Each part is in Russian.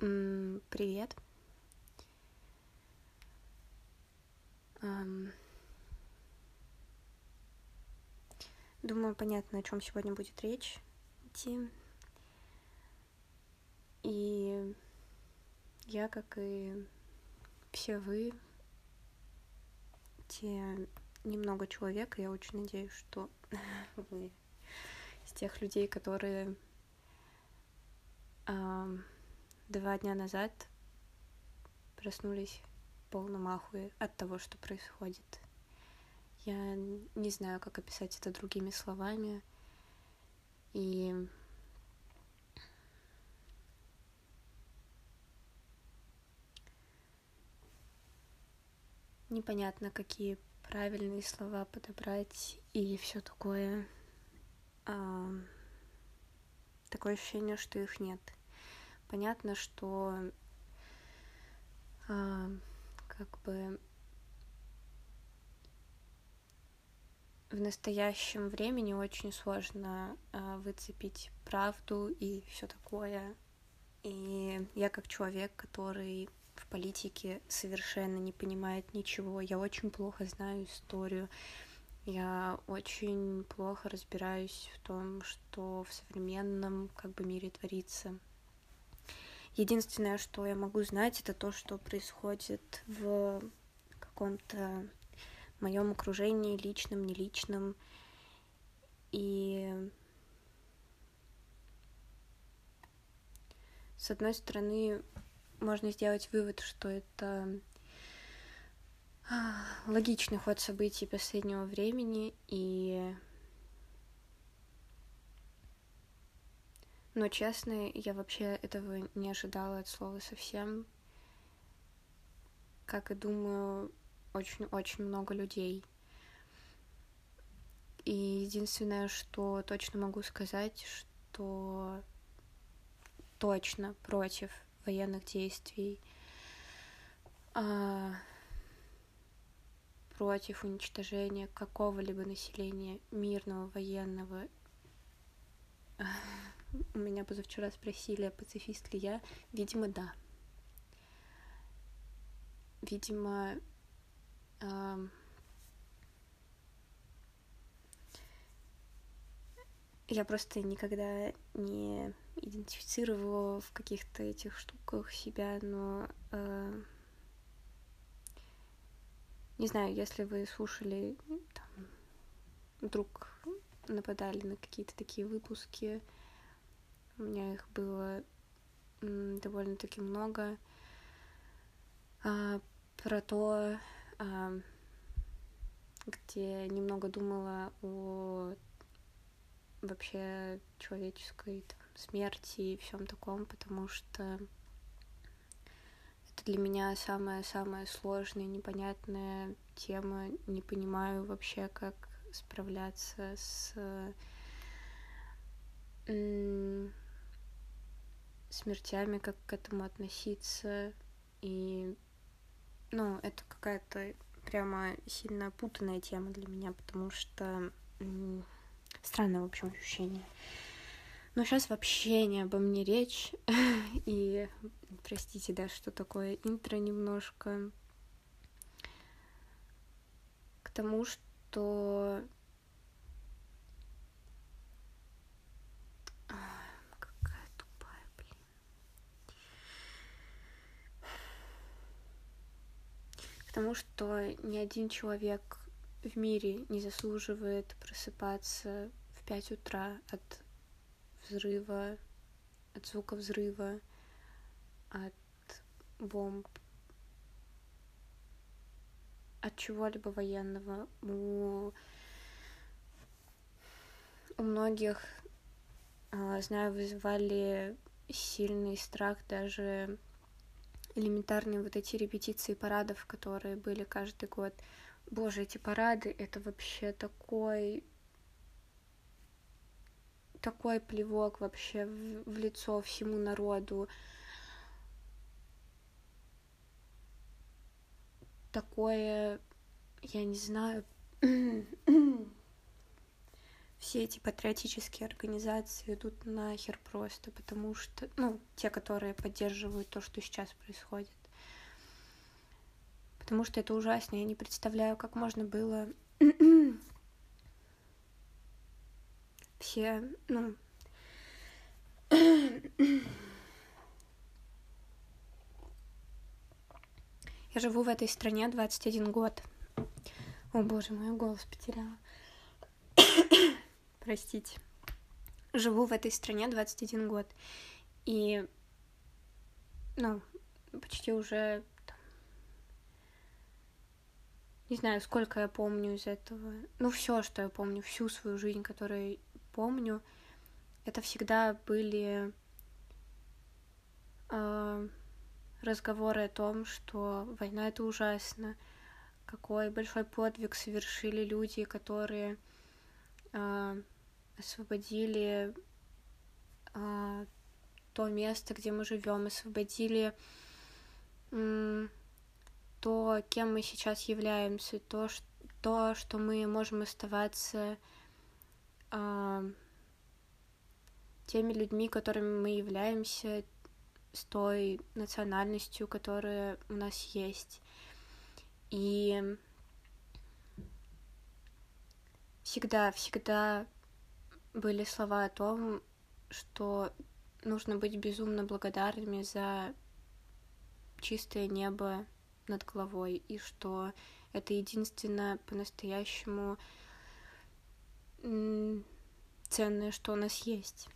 Привет. Думаю, понятно, о чем сегодня будет речь идти. И я, как и все вы, те немного человек, я очень надеюсь, что вы из тех людей, которые два дня назад проснулись в полном ахуе от того, что происходит. Я не знаю, как описать это другими словами. И непонятно, какие правильные слова подобрать и все такое. Ам, такое ощущение, что их нет. Понятно, что а, как бы в настоящем времени очень сложно а, выцепить правду и все такое. И я как человек, который в политике совершенно не понимает ничего, я очень плохо знаю историю, я очень плохо разбираюсь в том, что в современном как бы мире творится. Единственное, что я могу знать, это то, что происходит в каком-то моем окружении, личном, не личном. И с одной стороны, можно сделать вывод, что это а, логичный ход событий последнего времени, и Но честно, я вообще этого не ожидала от слова совсем. Как и думаю, очень-очень много людей. И единственное, что точно могу сказать, что точно против военных действий, а, против уничтожения какого-либо населения мирного, военного. У меня позавчера спросили, пацифист ли я. Видимо, да. Видимо, эм, я просто никогда не идентифицировала в каких-то этих штуках себя, но э, не знаю, если вы слушали, там, вдруг нападали на какие-то такие выпуски, у меня их было довольно-таки много, а, про то, а, где немного думала о вообще человеческой там, смерти и всем таком, потому что это для меня самая-самая сложная, непонятная тема. Не понимаю вообще, как справляться с смертями, как к этому относиться. И, ну, это какая-то прямо сильно путанная тема для меня, потому что странное, в общем, ощущение. Но сейчас вообще не обо мне речь. И простите, да, что такое интро немножко. К тому, что Потому что ни один человек в мире не заслуживает просыпаться в пять утра от взрыва, от звука взрыва, от бомб, от чего-либо военного. У, у многих, а, знаю, вызывали сильный страх даже элементарные вот эти репетиции парадов, которые были каждый год. Боже, эти парады, это вообще такой такой плевок вообще в, в лицо всему народу. Такое, я не знаю, все эти патриотические организации идут нахер просто, потому что, ну, те, которые поддерживают то, что сейчас происходит. Потому что это ужасно. Я не представляю, как можно было все, ну, Я живу в этой стране 21 год. О боже мой, голос потеряла. Простите. Живу в этой стране 21 год. И, ну, почти уже там, не знаю, сколько я помню из этого. Ну, все, что я помню, всю свою жизнь, которую помню, это всегда были э, разговоры о том, что война это ужасно, какой большой подвиг совершили люди, которые э, освободили э, то место, где мы живем, освободили э, то, кем мы сейчас являемся, то, что, то, что мы можем оставаться э, теми людьми, которыми мы являемся, с той национальностью, которая у нас есть. И всегда, всегда были слова о том, что нужно быть безумно благодарными за чистое небо над головой, и что это единственное по-настоящему ценное, что у нас есть.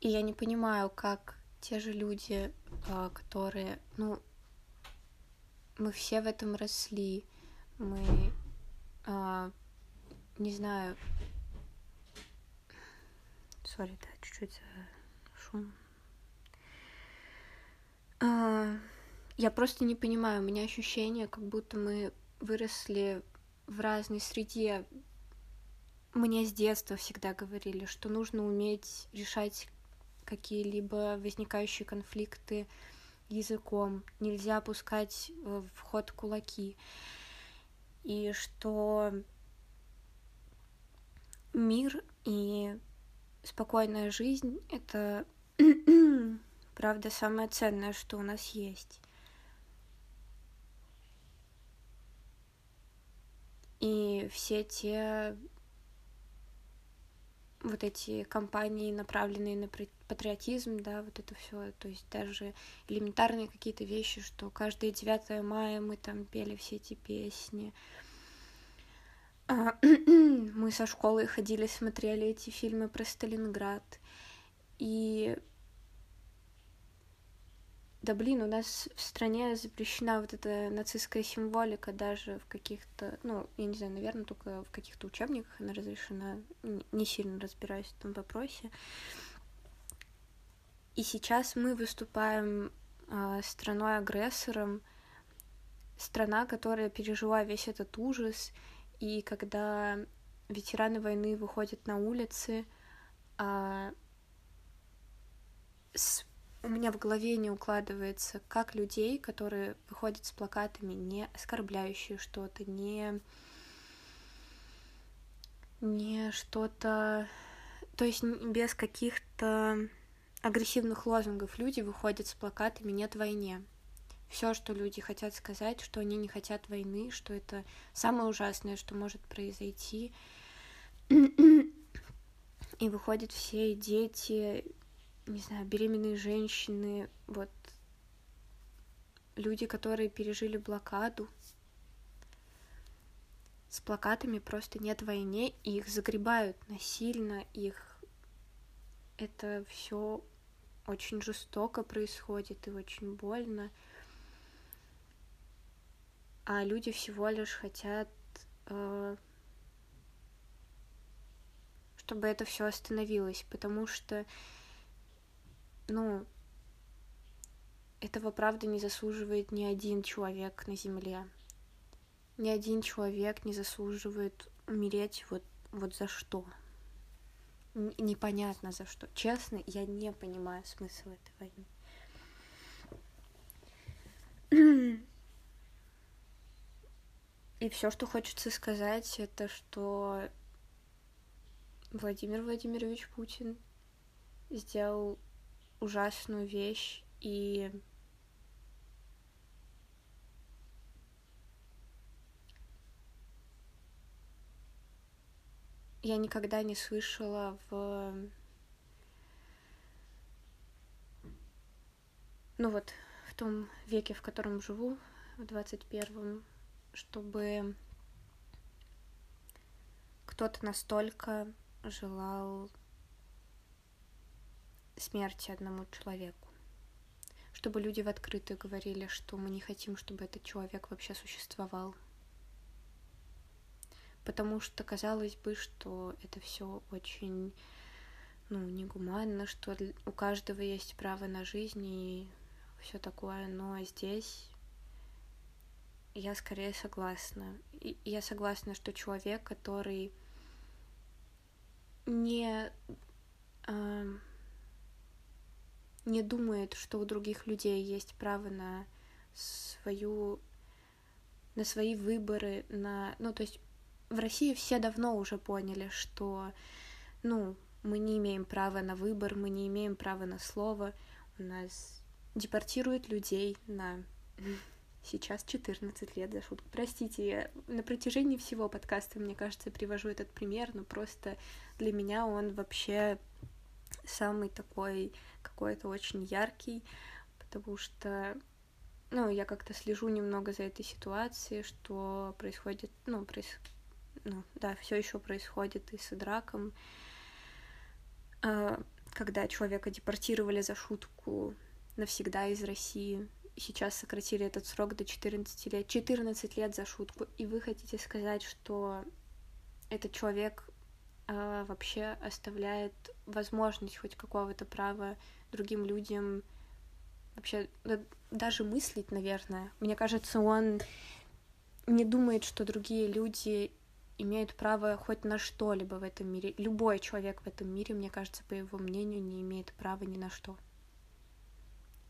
И я не понимаю, как те же люди, а, которые, ну, мы все в этом росли, мы, а, не знаю, сори, да, чуть-чуть э, шум. А, я просто не понимаю, у меня ощущение, как будто мы выросли в разной среде. Мне с детства всегда говорили, что нужно уметь решать какие-либо возникающие конфликты языком, нельзя опускать э, в ход кулаки. И что мир и спокойная жизнь — это, правда, самое ценное, что у нас есть. И все те вот эти кампании, направленные на патриотизм, да, вот это все, то есть даже элементарные какие-то вещи, что каждое 9 мая мы там пели все эти песни. А, мы со школы ходили, смотрели эти фильмы про Сталинград. И да блин, у нас в стране запрещена вот эта нацистская символика даже в каких-то, ну, я не знаю, наверное, только в каких-то учебниках она разрешена. Не сильно разбираюсь в этом вопросе. И сейчас мы выступаем э, страной-агрессором, страна, которая пережила весь этот ужас, и когда ветераны войны выходят на улицы, э, с у меня в голове не укладывается, как людей, которые выходят с плакатами, не оскорбляющие что-то, не не что-то, то есть без каких-то агрессивных лозунгов люди выходят с плакатами «Нет войне». Все, что люди хотят сказать, что они не хотят войны, что это самое ужасное, что может произойти. И выходят все дети, не знаю, беременные женщины, вот люди, которые пережили блокаду, с плакатами просто нет войне, и их загребают насильно, их это все очень жестоко происходит и очень больно. А люди всего лишь хотят, э, чтобы это все остановилось, потому что ну, этого правда не заслуживает ни один человек на Земле. Ни один человек не заслуживает умереть вот, вот за что. Непонятно за что. Честно, я не понимаю смысл этой войны. И все, что хочется сказать, это что Владимир Владимирович Путин сделал ужасную вещь и я никогда не слышала в ну вот в том веке, в котором живу, в двадцать первом, чтобы кто-то настолько желал смерти одному человеку. Чтобы люди в открытую говорили, что мы не хотим, чтобы этот человек вообще существовал. Потому что казалось бы, что это все очень ну, негуманно, что у каждого есть право на жизнь и все такое, но здесь я скорее согласна. И я согласна, что человек, который не э, не думает, что у других людей есть право на свою на свои выборы, на ну то есть в России все давно уже поняли, что ну мы не имеем права на выбор, мы не имеем права на слово, у нас депортируют людей на сейчас 14 лет за шутку. Простите, я на протяжении всего подкаста, мне кажется, привожу этот пример, но просто для меня он вообще самый такой какой-то очень яркий, потому что, ну, я как-то слежу немного за этой ситуацией, что происходит, ну, проис... ну да, все еще происходит и с драком, а, когда человека депортировали за шутку навсегда из России, сейчас сократили этот срок до 14 лет, 14 лет за шутку, и вы хотите сказать, что этот человек э, вообще оставляет возможность хоть какого-то права другим людям вообще да, даже мыслить, наверное. Мне кажется, он не думает, что другие люди имеют право хоть на что-либо в этом мире. Любой человек в этом мире, мне кажется, по его мнению, не имеет права ни на что.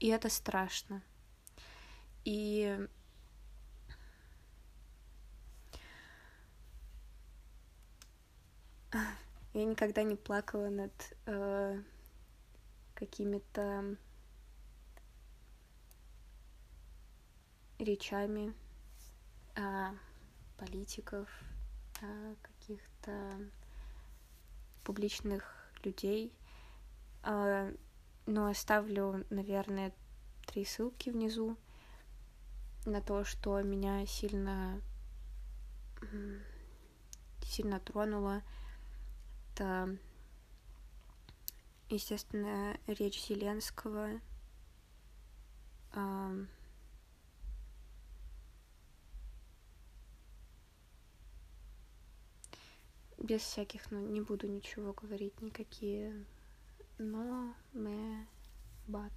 И это страшно. И я никогда не плакала над э, какими-то речами э, политиков, э, каких-то публичных людей. Э, но оставлю, наверное, три ссылки внизу на то, что меня сильно сильно тронуло. Это, естественно, речь Зеленского. без всяких, ну, не буду ничего говорить, никакие но, me, but.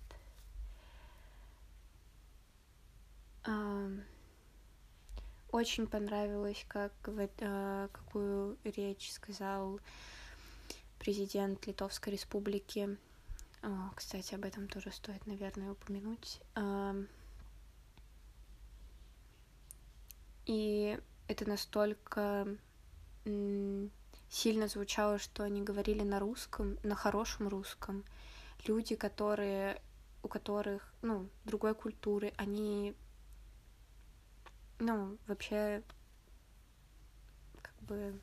Очень понравилось, как а, какую речь сказал президент Литовской Республики. О, кстати, об этом тоже стоит, наверное, упомянуть. И это настолько сильно звучало, что они говорили на русском, на хорошем русском. Люди, которые, у которых, ну, другой культуры, они ну, вообще, как бы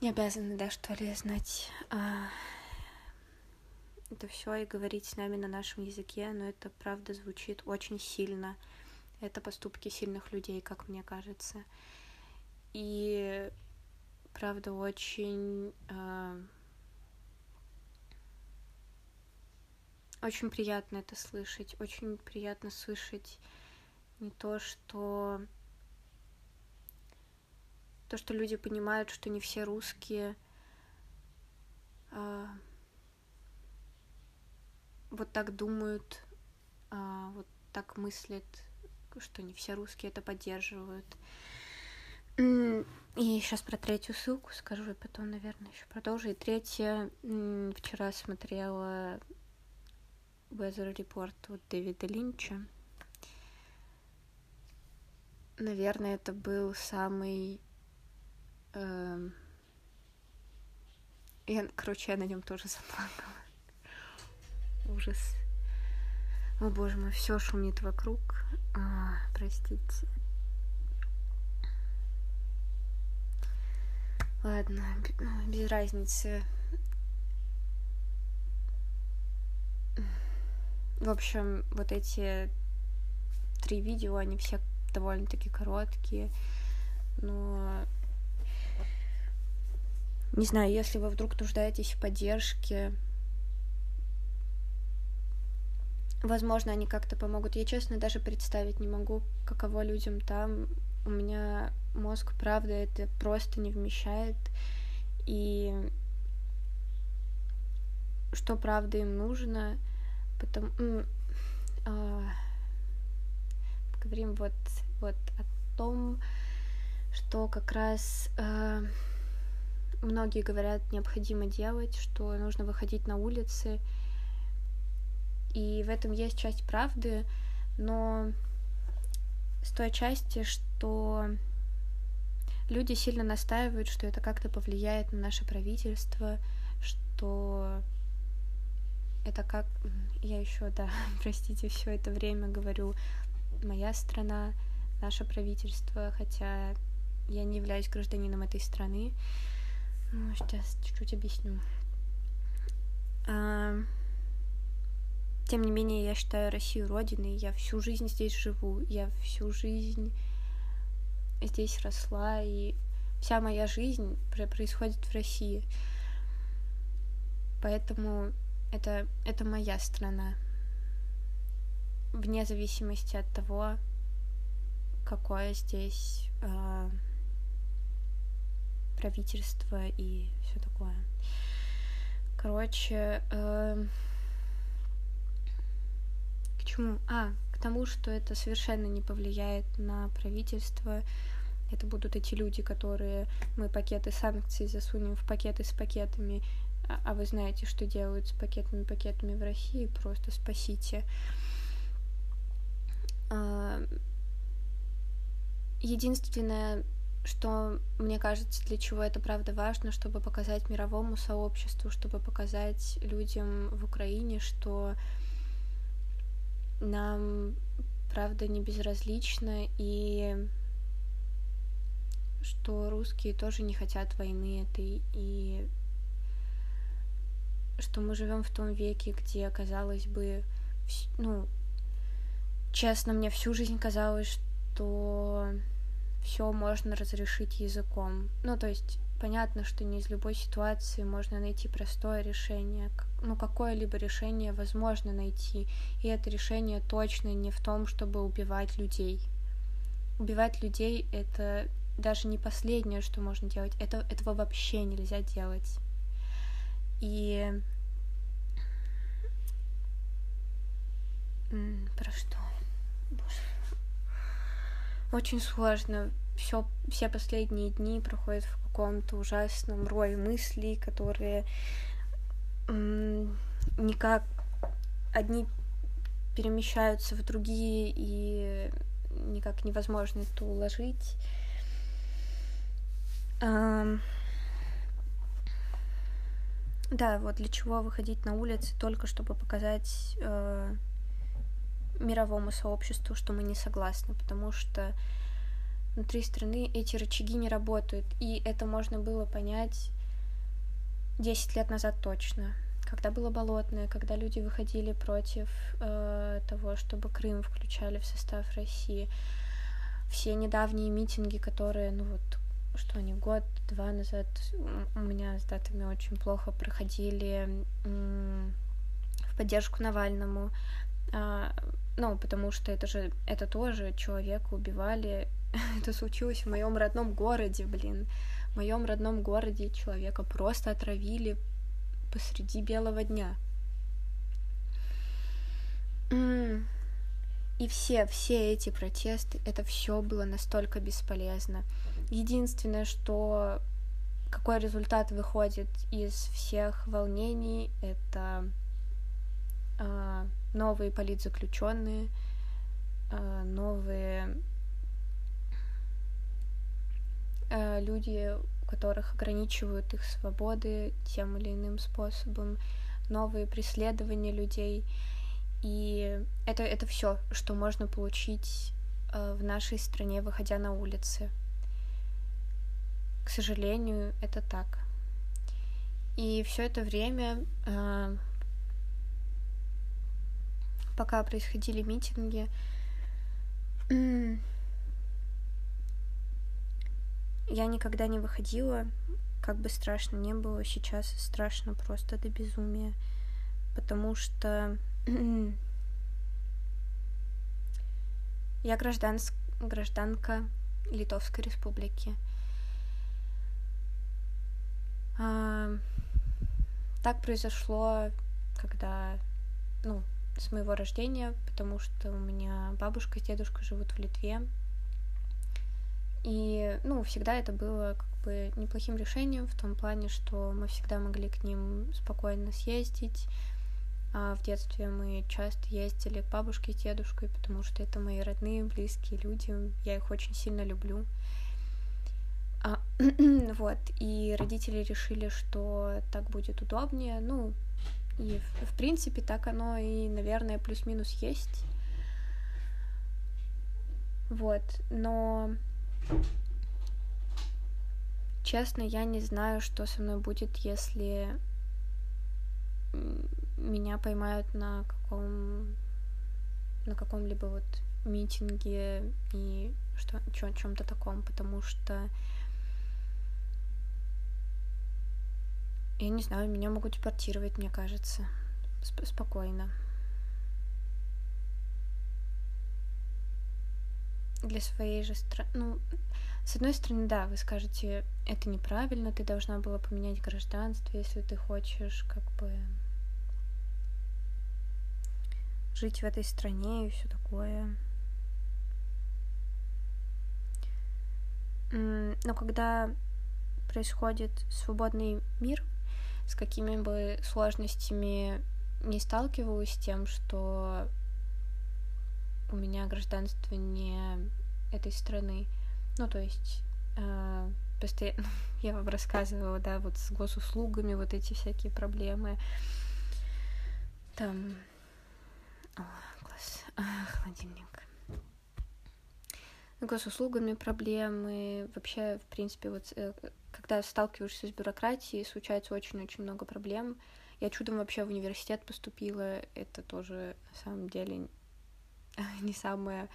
не обязаны, да, что ли, знать а, это все и говорить с нами на нашем языке, но это правда звучит очень сильно. Это поступки сильных людей, как мне кажется. И правда очень а, очень приятно это слышать, очень приятно слышать не то, что то, что люди понимают, что не все русские а, вот так думают, а, вот так мыслят, что не все русские это поддерживают. И сейчас про третью ссылку скажу, и потом, наверное, еще продолжу. И третья, вчера смотрела Weather Report от Дэвида Линча. наверное, это был самый... Э, я, короче, я на нем тоже заплакала. Ужас. О боже мой, все шумит вокруг. А, простите. Ладно, без разницы. В общем, вот эти три видео, они все довольно-таки короткие, но не знаю, если вы вдруг нуждаетесь в поддержке, возможно, они как-то помогут. Я, честно, даже представить не могу, каково людям там. У меня мозг, правда, это просто не вмещает. И что правда им нужно, Потом э, поговорим вот, вот о том, что как раз э, многие говорят, необходимо делать, что нужно выходить на улицы. И в этом есть часть правды, но с той части, что люди сильно настаивают, что это как-то повлияет на наше правительство, что это как я еще, да, простите, все это время говорю моя страна, наше правительство, хотя я не являюсь гражданином этой страны. Ну, сейчас чуть-чуть объясню. А, тем не менее, я считаю Россию родиной. Я всю жизнь здесь живу. Я всю жизнь здесь росла. И вся моя жизнь происходит в России. Поэтому это, это моя страна. Вне зависимости от того, какое здесь э, правительство и все такое. Короче, э, к чему? А, к тому, что это совершенно не повлияет на правительство. Это будут эти люди, которые мы пакеты санкций засунем в пакеты с пакетами а, а вы знаете, что делают с пакетными пакетами в России, просто спасите. А, единственное, что мне кажется, для чего это правда важно, чтобы показать мировому сообществу, чтобы показать людям в Украине, что нам правда не безразлично и что русские тоже не хотят войны этой и что мы живем в том веке, где, казалось бы, ну, честно, мне всю жизнь казалось, что все можно разрешить языком. Ну, то есть, понятно, что не из любой ситуации можно найти простое решение. Ну, какое-либо решение возможно найти. И это решение точно не в том, чтобы убивать людей. Убивать людей — это даже не последнее, что можно делать. Это, этого вообще нельзя делать. И про что? Боже. Очень сложно. Все, все последние дни проходят в каком-то ужасном рое мыслей, которые никак одни перемещаются в другие и никак невозможно это уложить. Да, вот для чего выходить на улицы, только чтобы показать э, мировому сообществу, что мы не согласны, потому что внутри страны эти рычаги не работают, и это можно было понять 10 лет назад точно, когда было болотное, когда люди выходили против э, того, чтобы Крым включали в состав России, все недавние митинги, которые, ну вот, что они год-два назад у меня с датами очень плохо проходили в поддержку Навальному. А, ну, потому что это же, это тоже человека убивали. это случилось в моем родном городе, блин. В моем родном городе человека просто отравили посреди белого дня. И все, все эти протесты, это все было настолько бесполезно. Единственное, что какой результат выходит из всех волнений, это э, новые политзаключенные, э, новые э, люди, которых ограничивают их свободы тем или иным способом, новые преследования людей. И это, это все, что можно получить э, в нашей стране, выходя на улицы. К сожалению, это так. И все это время, пока происходили митинги, я никогда не выходила, как бы страшно не было, сейчас страшно просто до безумия, потому что я гражданс... гражданка Литовской Республики. А, так произошло, когда, ну, с моего рождения, потому что у меня бабушка с дедушкой живут в Литве. И, ну, всегда это было как бы неплохим решением в том плане, что мы всегда могли к ним спокойно съездить. А в детстве мы часто ездили к бабушке с дедушкой, потому что это мои родные, близкие люди. Я их очень сильно люблю. А, вот, и родители решили, что так будет удобнее. Ну, и в, принципе так оно и, наверное, плюс-минус есть. Вот, но честно, я не знаю, что со мной будет, если меня поймают на каком на каком-либо вот митинге и что чем-то таком, потому что Я не знаю, меня могут депортировать, мне кажется. Сп спокойно. Для своей же страны... Ну, с одной стороны, да, вы скажете, это неправильно, ты должна была поменять гражданство, если ты хочешь, как бы, жить в этой стране и все такое. Но когда происходит свободный мир, с какими бы сложностями не сталкивалась тем, что у меня гражданство не этой страны. Ну, то есть э, постоянно я вам рассказывала, да, вот с госуслугами, вот эти всякие проблемы. Там. О, класс. А, холодильник. Госуслугами проблемы. Вообще, в принципе, вот э, когда сталкиваешься с бюрократией, случается очень-очень много проблем. Я чудом вообще в университет поступила. Это тоже на самом деле не самая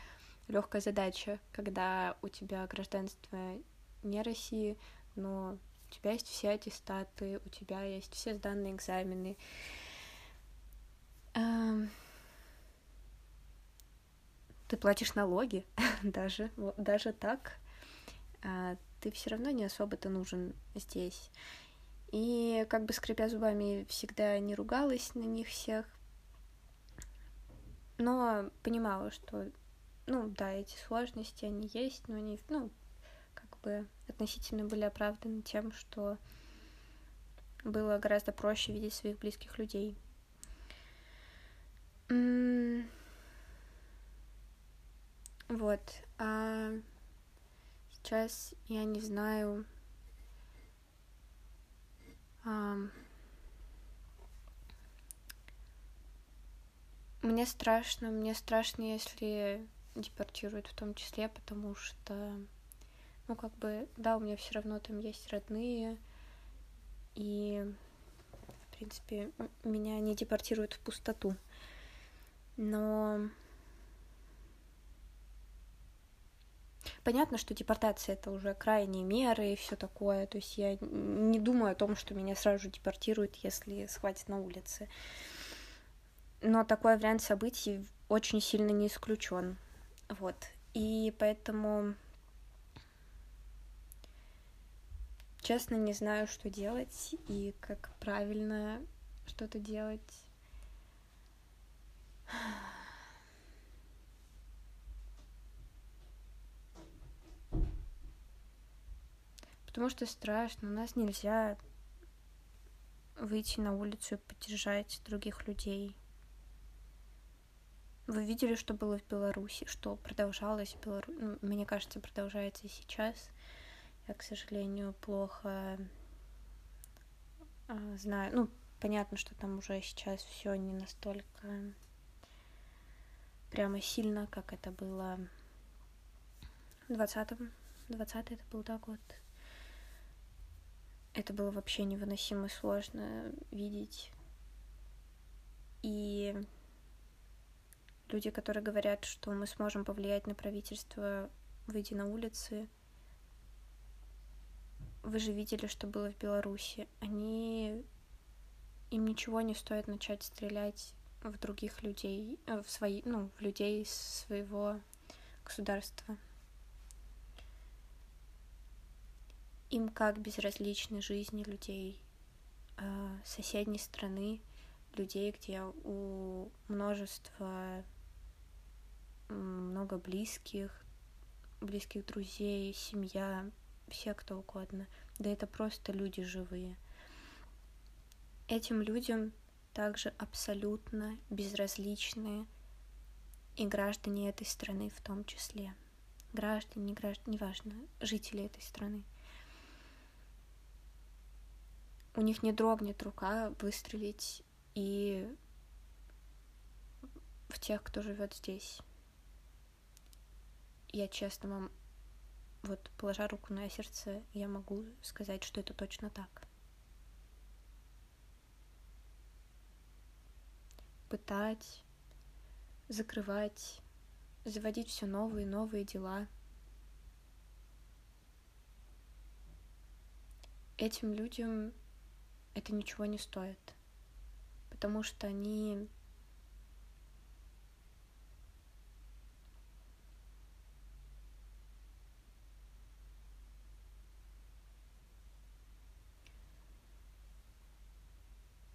легкая задача, когда у тебя гражданство не России, но у тебя есть все аттестаты, у тебя есть все сданные экзамены. Ты платишь налоги, даже, даже так. Ты все равно не особо-то нужен здесь. И как бы скрипя зубами всегда не ругалась на них всех, но понимала, что, ну, да, эти сложности, они есть, но они, ну, как бы относительно были оправданы тем, что было гораздо проще видеть своих близких людей. Вот. А сейчас я не знаю. Мне страшно, мне страшно, если депортируют в том числе, потому что, ну, как бы, да, у меня все равно там есть родные, и, в принципе, меня не депортируют в пустоту. Но Понятно, что депортация это уже крайние меры и все такое. То есть я не думаю о том, что меня сразу же депортируют, если схватят на улице. Но такой вариант событий очень сильно не исключен. Вот. И поэтому честно не знаю, что делать и как правильно что-то делать. Потому что страшно, у нас нельзя выйти на улицу и поддержать других людей. Вы видели, что было в Беларуси, что продолжалось в Беларуси, ну, мне кажется, продолжается и сейчас. Я, к сожалению, плохо а, знаю. Ну, понятно, что там уже сейчас все не настолько прямо сильно, как это было в двадцатом. Двадцатый это был, да, год. Это было вообще невыносимо сложно видеть. И люди, которые говорят, что мы сможем повлиять на правительство, выйдя на улицы, вы же видели, что было в Беларуси. Они... Им ничего не стоит начать стрелять в других людей, э, в свои, ну, в людей своего государства. Им как безразличны жизни людей э, соседней страны, людей, где у множества много близких, близких друзей, семья, все кто угодно. Да это просто люди живые. Этим людям также абсолютно безразличны и граждане этой страны в том числе. Граждане, не граждане, неважно, жители этой страны. У них не дрогнет рука выстрелить и в тех, кто живет здесь. Я честно вам вот положа руку на сердце, я могу сказать, что это точно так. Пытать, закрывать, заводить все новые и новые дела. Этим людям это ничего не стоит, потому что они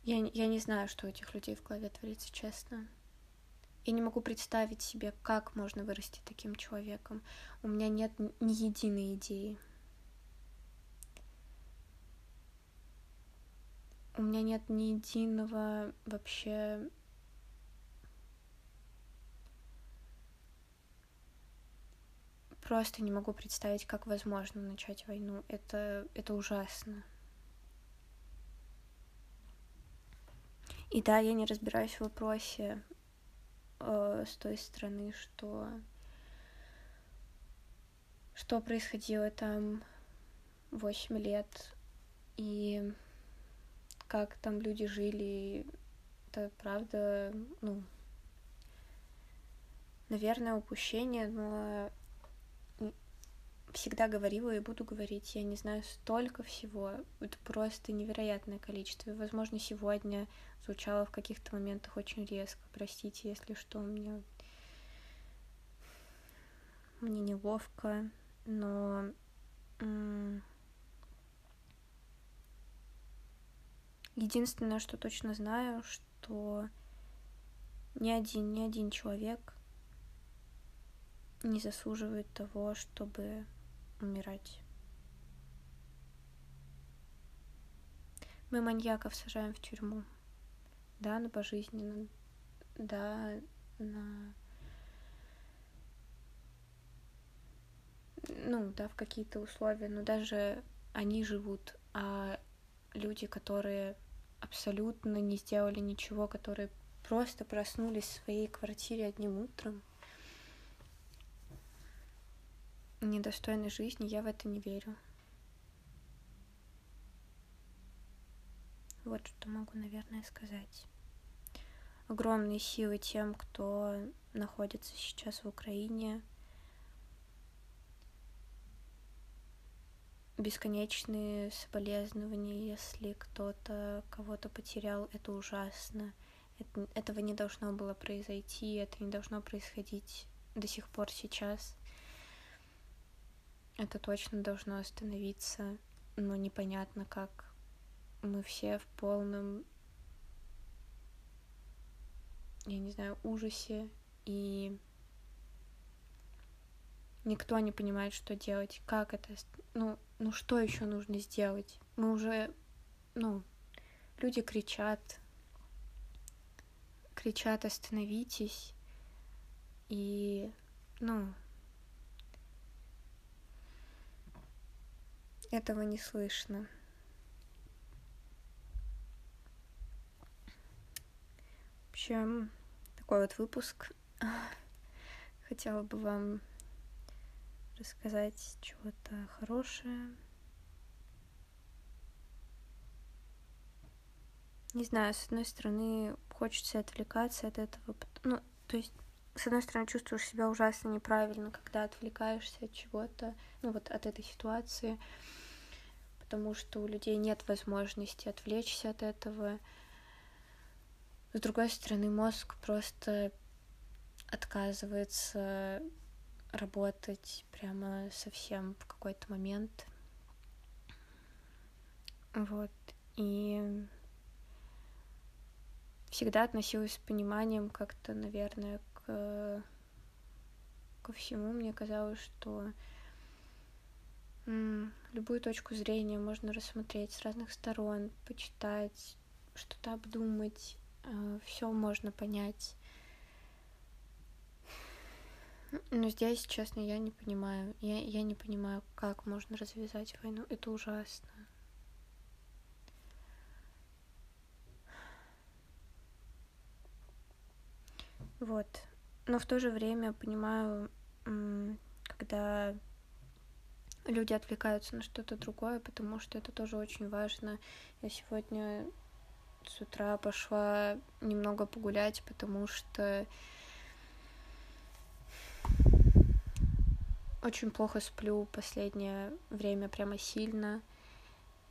Я, я не знаю, что у этих людей в голове творится, честно. Я не могу представить себе, как можно вырасти таким человеком. У меня нет ни единой идеи. У меня нет ни единого вообще просто не могу представить, как возможно начать войну. Это, это ужасно. И да, я не разбираюсь в вопросе э, с той стороны, что что происходило там восемь лет и как там люди жили. Это правда, ну, наверное, упущение, но всегда говорила и буду говорить, я не знаю, столько всего, это просто невероятное количество. И, возможно, сегодня звучало в каких-то моментах очень резко, простите, если что, мне, мне неловко, но единственное, что точно знаю, что ни один, ни один человек не заслуживает того, чтобы умирать. Мы маньяков сажаем в тюрьму. Да, на пожизненно. Да, на... Ну, да, в какие-то условия. Но даже они живут, а люди, которые абсолютно не сделали ничего, которые просто проснулись в своей квартире одним утром, недостойной жизни, я в это не верю. Вот что могу, наверное, сказать. Огромные силы тем, кто находится сейчас в Украине. Бесконечные соболезнования, если кто-то кого-то потерял, это ужасно. Это, этого не должно было произойти, это не должно происходить до сих пор сейчас. Это точно должно остановиться, но непонятно как. Мы все в полном, я не знаю, ужасе, и никто не понимает, что делать, как это, ну, ну что еще нужно сделать? Мы уже, ну, люди кричат, кричат остановитесь, и, ну, этого не слышно. В общем, такой вот выпуск. Хотела бы вам рассказать чего-то хорошее. Не знаю, с одной стороны, хочется отвлекаться от этого. Ну, то есть, с одной стороны, чувствуешь себя ужасно неправильно, когда отвлекаешься от чего-то, ну вот от этой ситуации, потому что у людей нет возможности отвлечься от этого. С другой стороны, мозг просто отказывается работать прямо совсем в какой-то момент. Вот. И всегда относилась с пониманием как-то, наверное, к ко всему. Мне казалось, что любую точку зрения можно рассмотреть с разных сторон, почитать, что-то обдумать, э, все можно понять. Но здесь, честно, я не понимаю. Я, я не понимаю, как можно развязать войну. Это ужасно. Вот. Но в то же время понимаю, когда люди отвлекаются на что-то другое, потому что это тоже очень важно. Я сегодня с утра пошла немного погулять, потому что очень плохо сплю последнее время прямо сильно.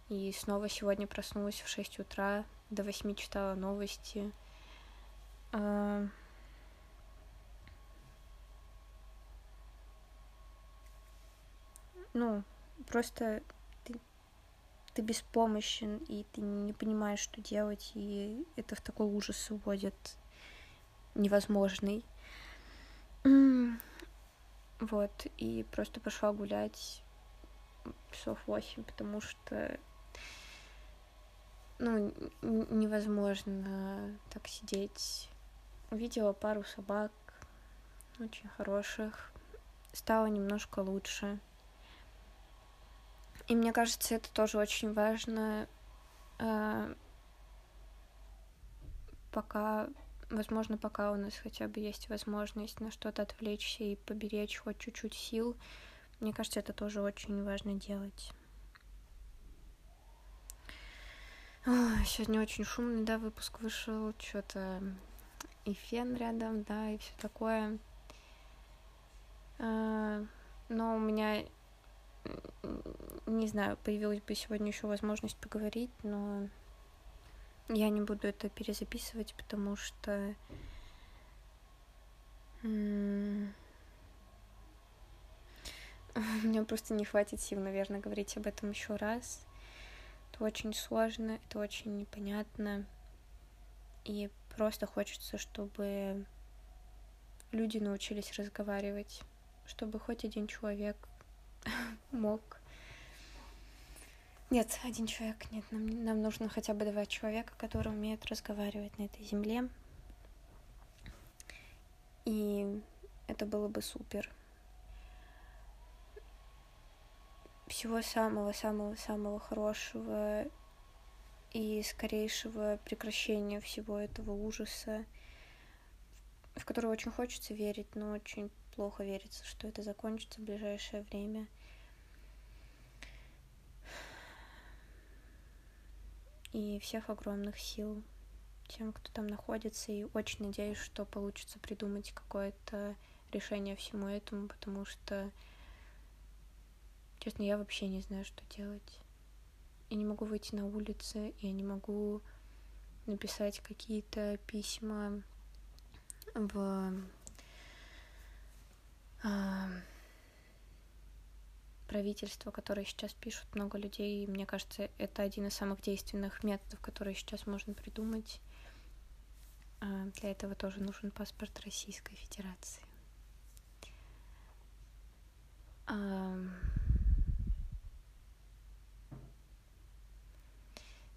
И снова сегодня проснулась в 6 утра, до 8 читала новости. А, ну, просто ты, ты беспомощен, и ты не понимаешь, что делать, и это в такой ужас уводит невозможный. Вот, и просто пошла гулять часов восемь, потому что ну, невозможно так сидеть. Увидела пару собак, очень хороших. Стало немножко лучше. И мне кажется, это тоже очень важно, э, пока, возможно, пока у нас хотя бы есть возможность на что-то отвлечься и поберечь хоть чуть-чуть сил, мне кажется, это тоже очень важно делать. Ой, сегодня очень шумный, да, выпуск вышел, что-то и фен рядом, да, и все такое. Э, но у меня не знаю, появилась бы сегодня еще возможность поговорить, но я не буду это перезаписывать, потому что у меня просто не хватит сил, наверное, говорить об этом еще раз. Это очень сложно, это очень непонятно. И просто хочется, чтобы люди научились разговаривать, чтобы хоть один человек мог. Нет, один человек, нет, нам, нам нужно хотя бы два человека, которые умеют разговаривать на этой земле. И это было бы супер. Всего самого-самого-самого хорошего и скорейшего прекращения всего этого ужаса, в который очень хочется верить, но очень плохо верится, что это закончится в ближайшее время. И всех огромных сил тем, кто там находится, и очень надеюсь, что получится придумать какое-то решение всему этому, потому что, честно, я вообще не знаю, что делать. Я не могу выйти на улицы, я не могу написать какие-то письма в правительство, которое сейчас пишут много людей, и мне кажется, это один из самых действенных методов, которые сейчас можно придумать. А, для этого тоже нужен паспорт Российской Федерации.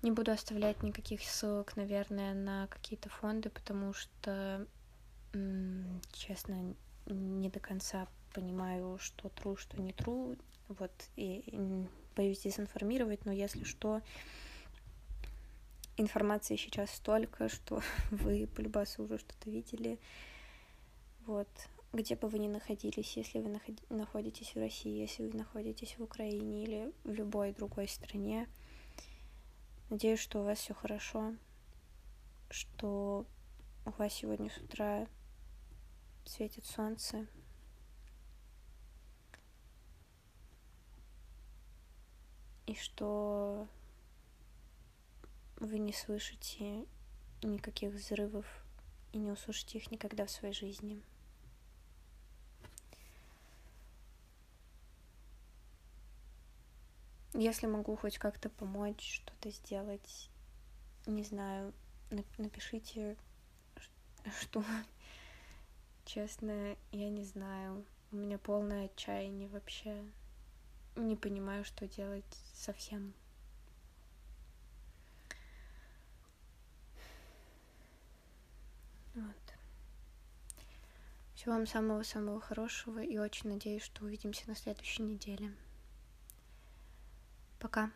Не буду оставлять никаких ссылок, наверное, на какие-то фонды, потому что, честно, не до конца понимаю, что true, что не true. Вот, и, боюсь дезинформировать, но если что, информации сейчас столько, что вы по любасу уже что-то видели. Вот. Где бы вы ни находились, если вы находитесь в России, если вы находитесь в Украине или в любой другой стране, надеюсь, что у вас все хорошо, что у вас сегодня с утра светит солнце, и что вы не слышите никаких взрывов и не услышите их никогда в своей жизни. Если могу хоть как-то помочь, что-то сделать, не знаю, напишите, что честно, я не знаю. У меня полное отчаяние вообще. Не понимаю, что делать совсем. Вот. Всего вам самого-самого хорошего и очень надеюсь, что увидимся на следующей неделе. Пока.